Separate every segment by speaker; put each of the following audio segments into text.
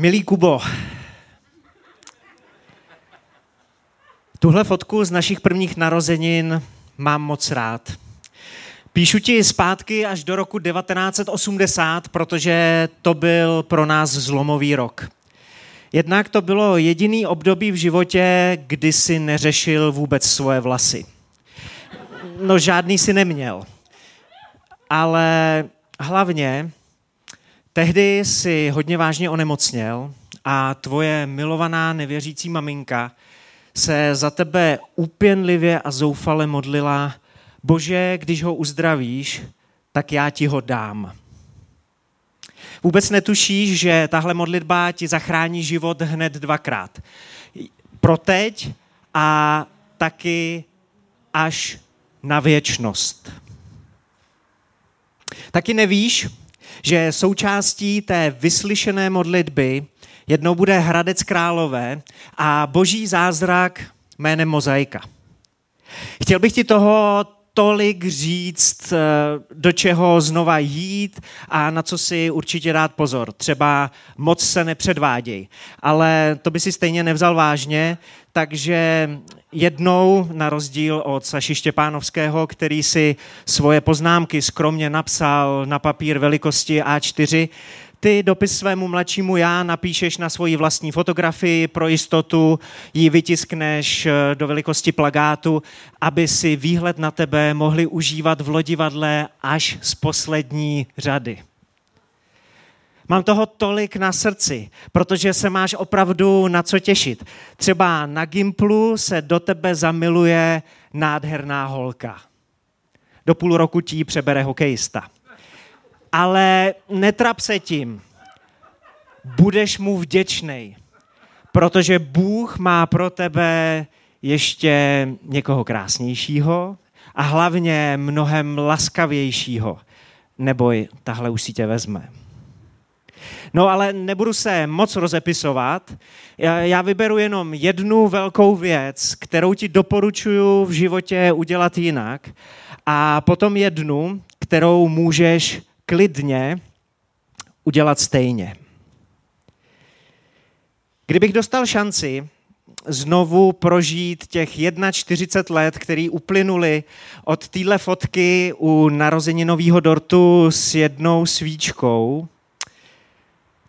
Speaker 1: Milý Kubo, tuhle fotku z našich prvních narozenin mám moc rád. Píšu ti zpátky až do roku 1980, protože to byl pro nás zlomový rok. Jednak to bylo jediný období v životě, kdy si neřešil vůbec svoje vlasy. No žádný si neměl. Ale hlavně tehdy si hodně vážně onemocněl a tvoje milovaná nevěřící maminka se za tebe úpěnlivě a zoufale modlila, bože, když ho uzdravíš, tak já ti ho dám. Vůbec netušíš, že tahle modlitba ti zachrání život hned dvakrát. Pro teď a taky až na věčnost. Taky nevíš, že součástí té vyslyšené modlitby jednou bude Hradec Králové a boží zázrak jménem Mozaika. Chtěl bych ti toho tolik říct, eh, do čeho znova jít a na co si určitě dát pozor. Třeba moc se nepředváděj, ale to by si stejně nevzal vážně, takže jednou, na rozdíl od Saši Štěpánovského, který si svoje poznámky skromně napsal na papír velikosti A4, ty dopis svému mladšímu já napíšeš na svoji vlastní fotografii, pro jistotu ji vytiskneš eh, do velikosti plagátu, aby si výhled na tebe mohli užívat v lodivadle až z poslední řady. Mám toho tolik na srdci, protože se máš opravdu na co těšit. Třeba na Gimplu se do tebe zamiluje nádherná holka. Do půl roku tí přebere hokejista. Ale netrap se tím. Budeš mu vděčný, protože Bůh má pro tebe ještě někoho krásnějšího a hlavně mnohem laskavějšího. Neboj, tahle už si tě vezme. No ale nebudu se moc rozepisovat. Já vyberu jenom jednu velkou věc, kterou ti doporučuji v životě udělat jinak. A potom jednu, kterou můžeš klidně udělat stejně. Kdybych dostal šanci znovu prožít těch 41 let, který uplynuli od téhle fotky u narozeninového dortu s jednou svíčkou,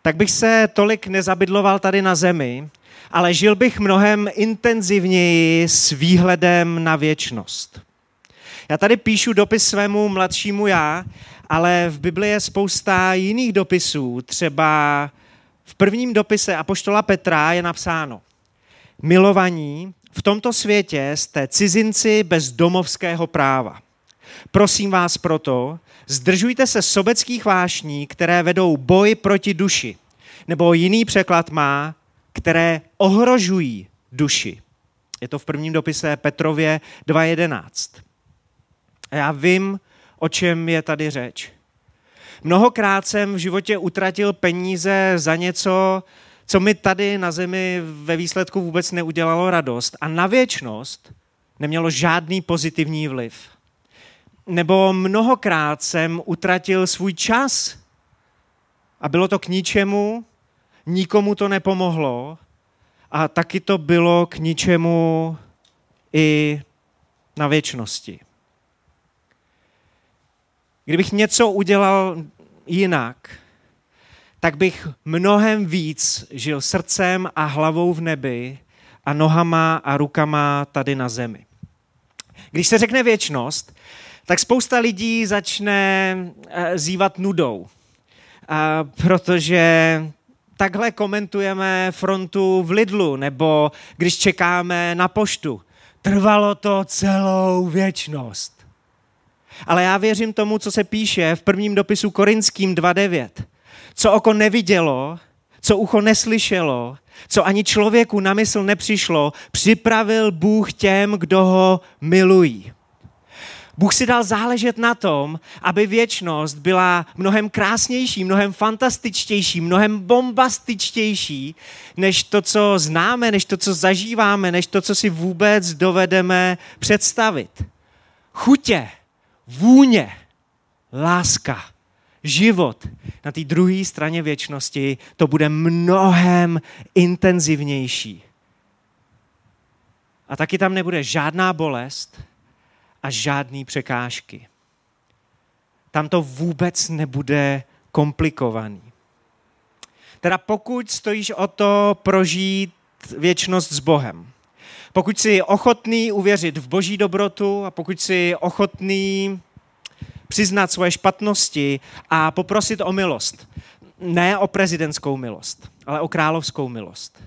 Speaker 1: tak bych se tolik nezabydloval tady na zemi, ale žil bych mnohem intenzivněji s výhledem na věčnost. Já tady píšu dopis svému mladšímu já, ale v Biblii je spousta jiných dopisů. Třeba v prvním dopise Apoštola Petra je napsáno Milovaní, v tomto světě jste cizinci bez domovského práva. Prosím vás proto, zdržujte se sobeckých vášní, které vedou boj proti duši. Nebo jiný překlad má, které ohrožují duši. Je to v prvním dopise Petrově 2.11. A já vím, o čem je tady řeč. Mnohokrát jsem v životě utratil peníze za něco, co mi tady na zemi ve výsledku vůbec neudělalo radost a na věčnost nemělo žádný pozitivní vliv. Nebo mnohokrát jsem utratil svůj čas a bylo to k ničemu, nikomu to nepomohlo a taky to bylo k ničemu i na věčnosti. Kdybych něco udělal jinak, tak bych mnohem víc žil srdcem a hlavou v nebi a nohama a rukama tady na zemi. Když se řekne věčnost, tak spousta lidí začne eh, zývat nudou, protože takhle komentujeme frontu v Lidlu, nebo když čekáme na poštu. Trvalo to celou věčnost. Ale já věřím tomu, co se píše v prvním dopisu Korinským 2.9. Co oko nevidělo, co ucho neslyšelo, co ani člověku na mysl nepřišlo, připravil Bůh těm, kdo ho milují. Bůh si dal záležet na tom, aby věčnost byla mnohem krásnější, mnohem fantastičtější, mnohem bombastičtější, než to, co známe, než to, co zažíváme, než to, co si vůbec dovedeme představit. Chutě, vůně, láska, život na té druhé straně věčnosti, to bude mnohem intenzivnější. A taky tam nebude žádná bolest a žádný překážky. Tam to vůbec nebude komplikovaný. Teda pokud stojíš o to prožít věčnost s Bohem, pokud jsi ochotný uvěřit v boží dobrotu a pokud jsi ochotný přiznat svoje špatnosti a poprosit o milost. Ne o prezidentskou milost, ale o královskou milost.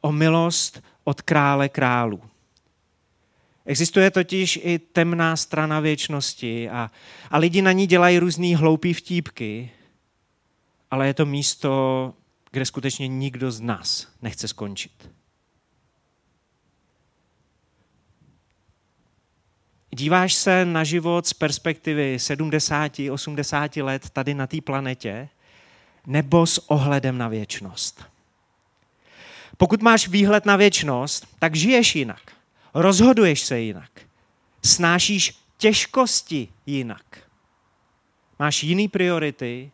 Speaker 1: O milost od krále králů. Existuje totiž i temná strana věčnosti a, a lidi na ní dělají různý hloupý vtípky, ale je to místo, kde skutečně nikdo z nás nechce skončit. Díváš se na život z perspektivy 70, 80 let tady na té planetě, nebo s ohledem na věčnost? Pokud máš výhled na věčnost, tak žiješ jinak. Rozhoduješ se jinak. Snášíš těžkosti jinak. Máš jiný priority,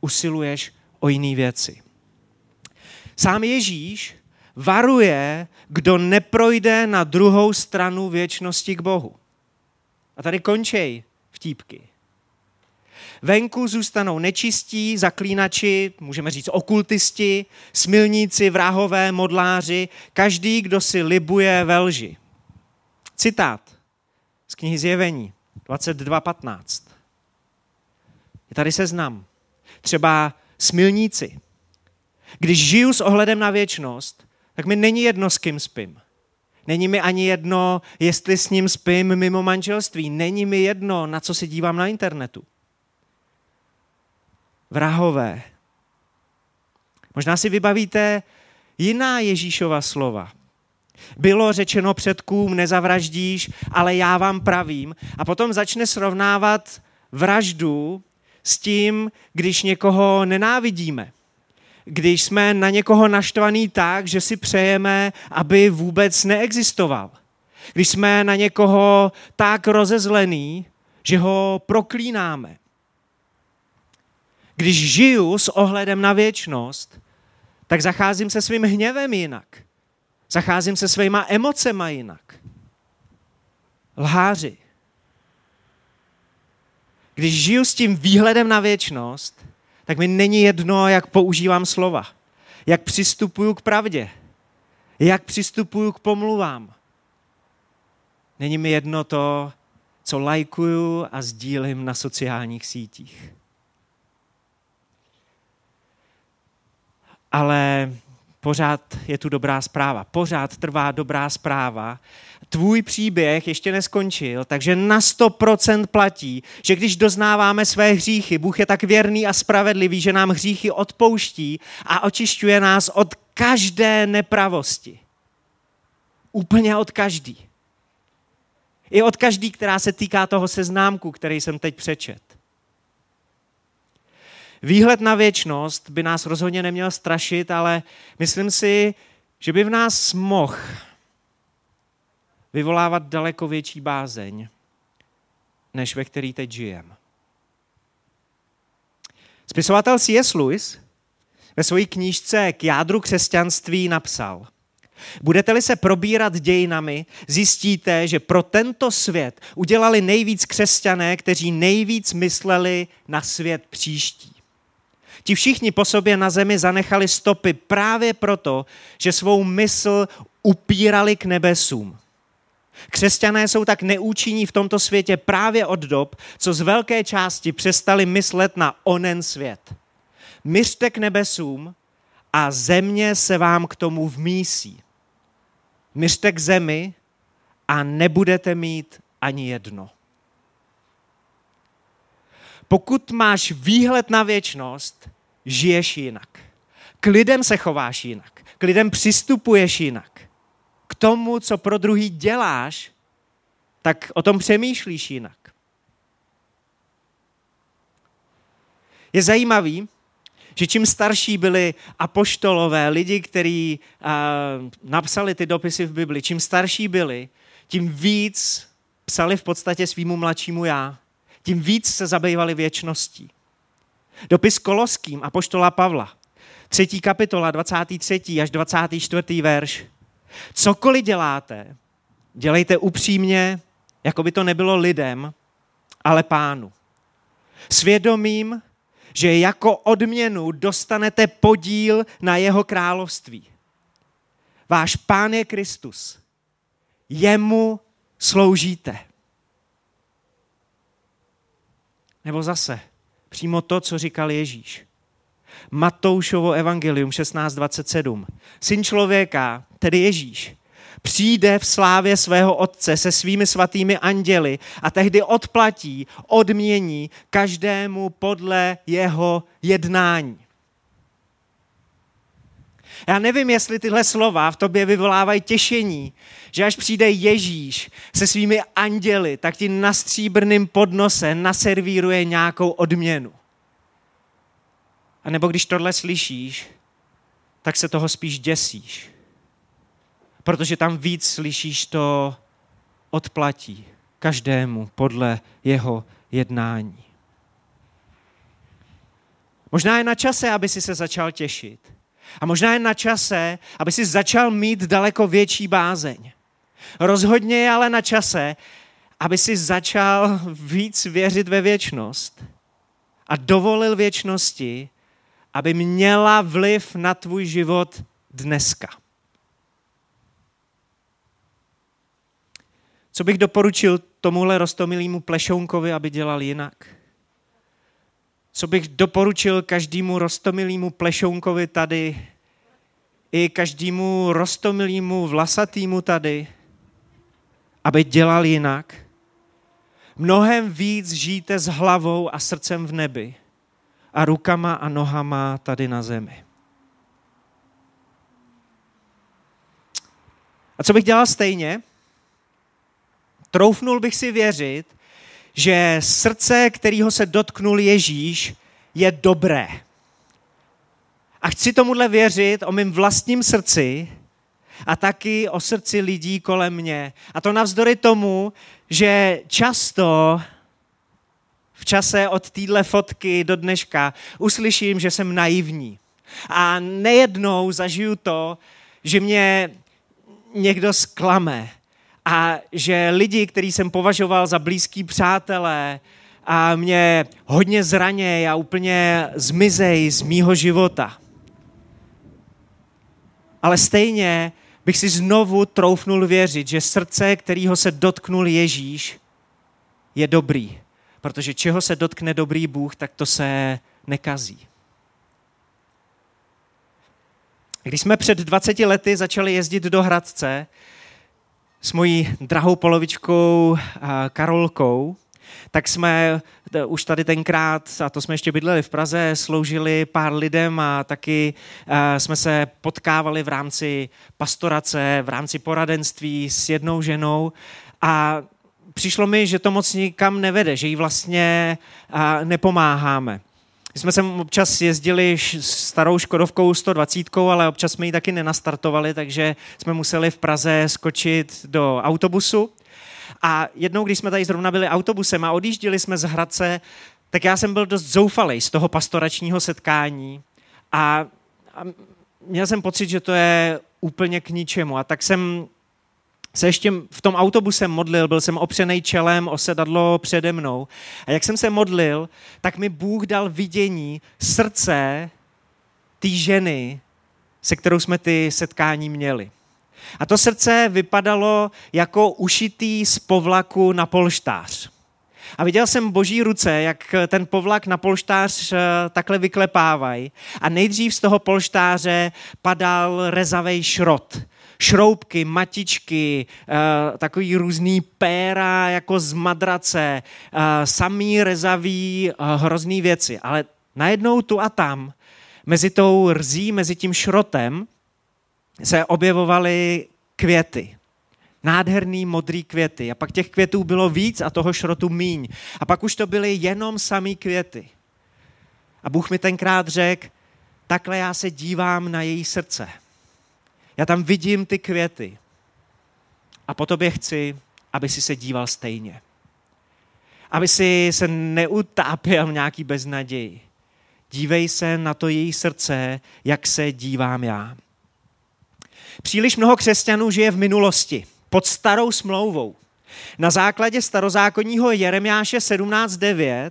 Speaker 1: usiluješ o jiné věci. Sám Ježíš varuje, kdo neprojde na druhou stranu věčnosti k Bohu. A tady končej vtípky. Venku zůstanou nečistí, zaklínači, můžeme říct okultisti, smilníci, vrahové, modláři, každý, kdo si libuje ve lži. Citát z knihy Zjevení 22.15. Je tady seznam. Třeba smilníci. Když žiju s ohledem na věčnost, tak mi není jedno, s kým spím. Není mi ani jedno, jestli s ním spím mimo manželství. Není mi jedno, na co se dívám na internetu. Vrahové. Možná si vybavíte jiná Ježíšova slova. Bylo řečeno předkům, nezavraždíš, ale já vám pravím. A potom začne srovnávat vraždu s tím, když někoho nenávidíme když jsme na někoho naštvaný tak, že si přejeme, aby vůbec neexistoval. Když jsme na někoho tak rozezlený, že ho proklínáme. Když žiju s ohledem na věčnost, tak zacházím se svým hněvem jinak. Zacházím se svýma emocema jinak. Lháři. Když žiju s tím výhledem na věčnost, tak mi není jedno, jak používám slova, jak přistupuju k pravdě, jak přistupuju k pomluvám. Není mi jedno to, co lajkuju a sdílím na sociálních sítích. Ale pořád je tu dobrá zpráva. Pořád trvá dobrá zpráva. Tvůj příběh ještě neskončil, takže na 100% platí, že když doznáváme své hříchy, Bůh je tak věrný a spravedlivý, že nám hříchy odpouští a očišťuje nás od každé nepravosti. Úplně od každý. I od každý, která se týká toho seznámku, který jsem teď přečet. Výhled na věčnost by nás rozhodně neměl strašit, ale myslím si, že by v nás mohl vyvolávat daleko větší bázeň, než ve který teď žijeme. Spisovatel C.S. Lewis ve své knížce K jádru křesťanství napsal Budete-li se probírat dějinami, zjistíte, že pro tento svět udělali nejvíc křesťané, kteří nejvíc mysleli na svět příští. Ti všichni po sobě na zemi zanechali stopy právě proto, že svou mysl upírali k nebesům. Křesťané jsou tak neúčinní v tomto světě právě od dob, co z velké části přestali myslet na onen svět. Myřte k nebesům a země se vám k tomu vmísí. Myřte k zemi a nebudete mít ani jedno. Pokud máš výhled na věčnost, žiješ jinak. K lidem se chováš jinak. K lidem přistupuješ jinak. K tomu, co pro druhý děláš, tak o tom přemýšlíš jinak. Je zajímavý, že čím starší byli apoštolové, lidi, kteří uh, napsali ty dopisy v Bibli, čím starší byli, tím víc psali v podstatě svýmu mladšímu já, tím víc se zabývali věčností. Dopis Koloským a poštola Pavla. Třetí kapitola, 23. až 24. verš. Cokoliv děláte, dělejte upřímně, jako by to nebylo lidem, ale pánu. Svědomím, že jako odměnu dostanete podíl na jeho království. Váš pán je Kristus. Jemu sloužíte. Nebo zase, přímo to, co říkal Ježíš. Matoušovo evangelium 16.27. Syn člověka, tedy Ježíš, přijde v slávě svého otce se svými svatými anděli a tehdy odplatí, odmění každému podle jeho jednání. Já nevím, jestli tyhle slova v tobě vyvolávají těšení, že až přijde Ježíš se svými anděli, tak ti na stříbrným podnose naservíruje nějakou odměnu. A nebo když tohle slyšíš, tak se toho spíš děsíš. Protože tam víc slyšíš to odplatí každému podle jeho jednání. Možná je na čase, aby si se začal těšit. A možná je na čase, aby si začal mít daleko větší bázeň. Rozhodně je ale na čase, aby si začal víc věřit ve věčnost a dovolil věčnosti, aby měla vliv na tvůj život dneska. Co bych doporučil tomuhle rostomilýmu plešounkovi, aby dělal jinak? Co bych doporučil každému rostomilýmu plešounkovi tady, i každému rostomilýmu vlasatýmu tady, aby dělal jinak? Mnohem víc žijte s hlavou a srdcem v nebi a rukama a nohama tady na zemi. A co bych dělal stejně? Troufnul bych si věřit, že srdce, kterého se dotknul Ježíš, je dobré. A chci tomuhle věřit o mém vlastním srdci a taky o srdci lidí kolem mě. A to navzdory tomu, že často v čase od téhle fotky do dneška uslyším, že jsem naivní. A nejednou zažiju to, že mě někdo sklame a že lidi, který jsem považoval za blízký přátelé, a mě hodně zraně a úplně zmizej z mýho života. Ale stejně bych si znovu troufnul věřit, že srdce, kterého se dotknul Ježíš, je dobrý. Protože čeho se dotkne dobrý Bůh, tak to se nekazí. Když jsme před 20 lety začali jezdit do Hradce s mojí drahou polovičkou Karolkou, tak jsme už tady tenkrát, a to jsme ještě bydleli v Praze, sloužili pár lidem a taky jsme se potkávali v rámci pastorace, v rámci poradenství s jednou ženou a přišlo mi, že to moc nikam nevede, že jí vlastně nepomáháme. My jsme sem občas jezdili starou Škodovkou 120, ale občas jsme ji taky nenastartovali, takže jsme museli v Praze skočit do autobusu. A jednou, když jsme tady zrovna byli autobusem a odjížděli jsme z Hradce, tak já jsem byl dost zoufalý z toho pastoračního setkání a, a měl jsem pocit, že to je úplně k ničemu. A tak jsem se ještě v tom autobuse modlil, byl jsem opřený čelem o sedadlo přede mnou. A jak jsem se modlil, tak mi Bůh dal vidění srdce té ženy, se kterou jsme ty setkání měli. A to srdce vypadalo jako ušitý z povlaku na polštář. A viděl jsem boží ruce, jak ten povlak na polštář eh, takhle vyklepávají. A nejdřív z toho polštáře padal rezavý šrot šroubky, matičky, eh, takový různý péra jako z madrace, eh, samý rezavý hrozný věci. Ale najednou tu a tam, mezi tou rzí, mezi tím šrotem, se objevovaly květy. Nádherný modrý květy. A pak těch květů bylo víc a toho šrotu míň. A pak už to byly jenom samý květy. A Bůh mi tenkrát řekl, takhle já se dívám na její srdce. Já tam vidím ty květy. A po tobě chci, aby si se díval stejně. Aby si se neutápěl v nějaký beznaději. Dívej se na to její srdce, jak se dívám já. Příliš mnoho křesťanů žije v minulosti, pod starou smlouvou. Na základě starozákonního Jeremiáše 17.9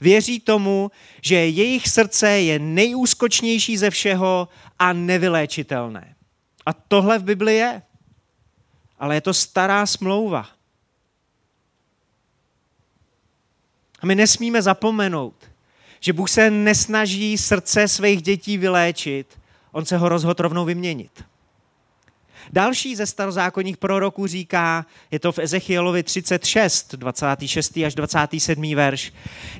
Speaker 1: věří tomu, že jejich srdce je nejúskočnější ze všeho a nevyléčitelné. A tohle v Bibli je. Ale je to stará smlouva. A my nesmíme zapomenout, že Bůh se nesnaží srdce svých dětí vyléčit, on se ho rozhodl rovnou vyměnit. Další ze starozákonních proroků říká, je to v Ezechielovi 36, 26. až 27. verš,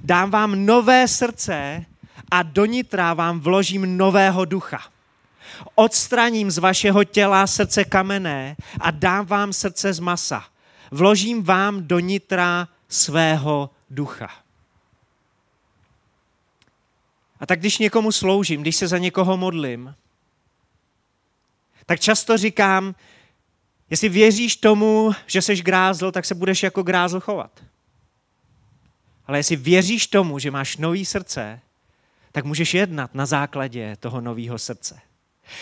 Speaker 1: dám vám nové srdce a do nitra vám vložím nového ducha. Odstraním z vašeho těla srdce kamenné a dám vám srdce z masa. Vložím vám do nitra svého ducha. A tak když někomu sloužím, když se za někoho modlím, tak často říkám, jestli věříš tomu, že jsi grázl, tak se budeš jako grázl chovat. Ale jestli věříš tomu, že máš nový srdce, tak můžeš jednat na základě toho nového srdce.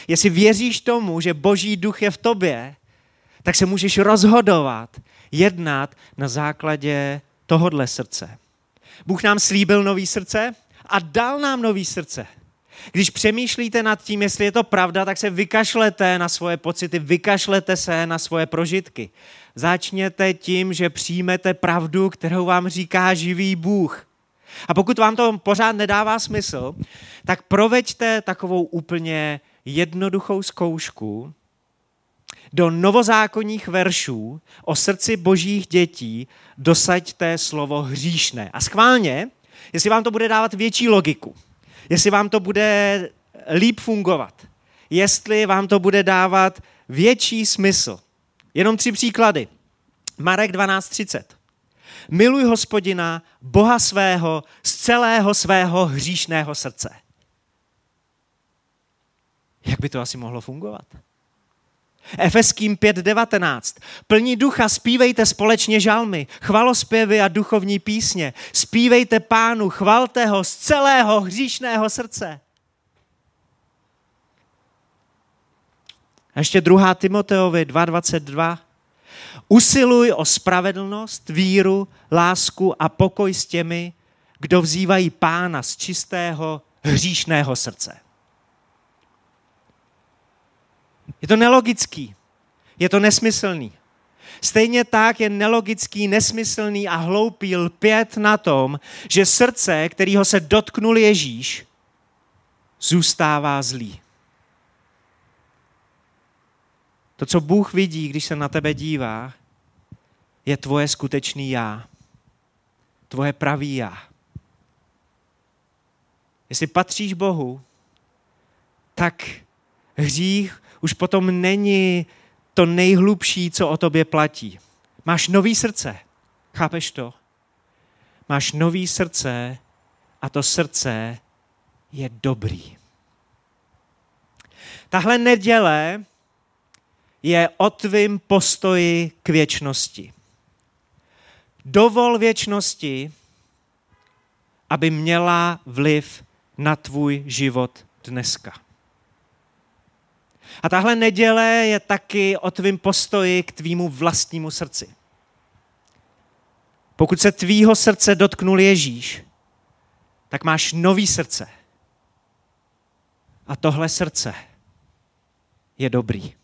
Speaker 1: Jestli věříš tomu, že Boží duch je v tobě, tak se můžeš rozhodovat, jednat na základě tohodle srdce. Bůh nám slíbil nový srdce a dal nám nový srdce. Když přemýšlíte nad tím, jestli je to pravda, tak se vykašlete na svoje pocity, vykašlete se na svoje prožitky. Začněte tím, že přijmete pravdu, kterou vám říká živý Bůh. A pokud vám to pořád nedává smysl, tak proveďte takovou úplně jednoduchou zkoušku do novozákonních veršů o srdci božích dětí dosaďte slovo hříšné. A schválně, jestli vám to bude dávat větší logiku, jestli vám to bude líp fungovat, jestli vám to bude dávat větší smysl. Jenom tři příklady. Marek 12.30. Miluj hospodina, Boha svého, z celého svého hříšného srdce. Jak by to asi mohlo fungovat? Efeským 5.19. Plní ducha, zpívejte společně žalmy, chvalospěvy a duchovní písně. Zpívejte pánu, chvalte ho z celého hříšného srdce. A ještě druhá Timoteovi 2.22. Usiluj o spravedlnost, víru, lásku a pokoj s těmi, kdo vzývají pána z čistého hříšného srdce. Je to nelogický. Je to nesmyslný. Stejně tak je nelogický, nesmyslný a hloupý lpět na tom, že srdce, kterého se dotknul Ježíš, zůstává zlý. To, co Bůh vidí, když se na tebe dívá, je tvoje skutečný já. Tvoje pravý já. Jestli patříš Bohu, tak hřích už potom není to nejhlubší, co o tobě platí. Máš nový srdce. Chápeš to? Máš nový srdce a to srdce je dobrý. Tahle neděle je o tvým postoji k věčnosti. Dovol věčnosti, aby měla vliv na tvůj život dneska. A tahle neděle je taky o tvým postoji k tvýmu vlastnímu srdci. Pokud se tvýho srdce dotknul Ježíš, tak máš nový srdce. A tohle srdce je dobrý.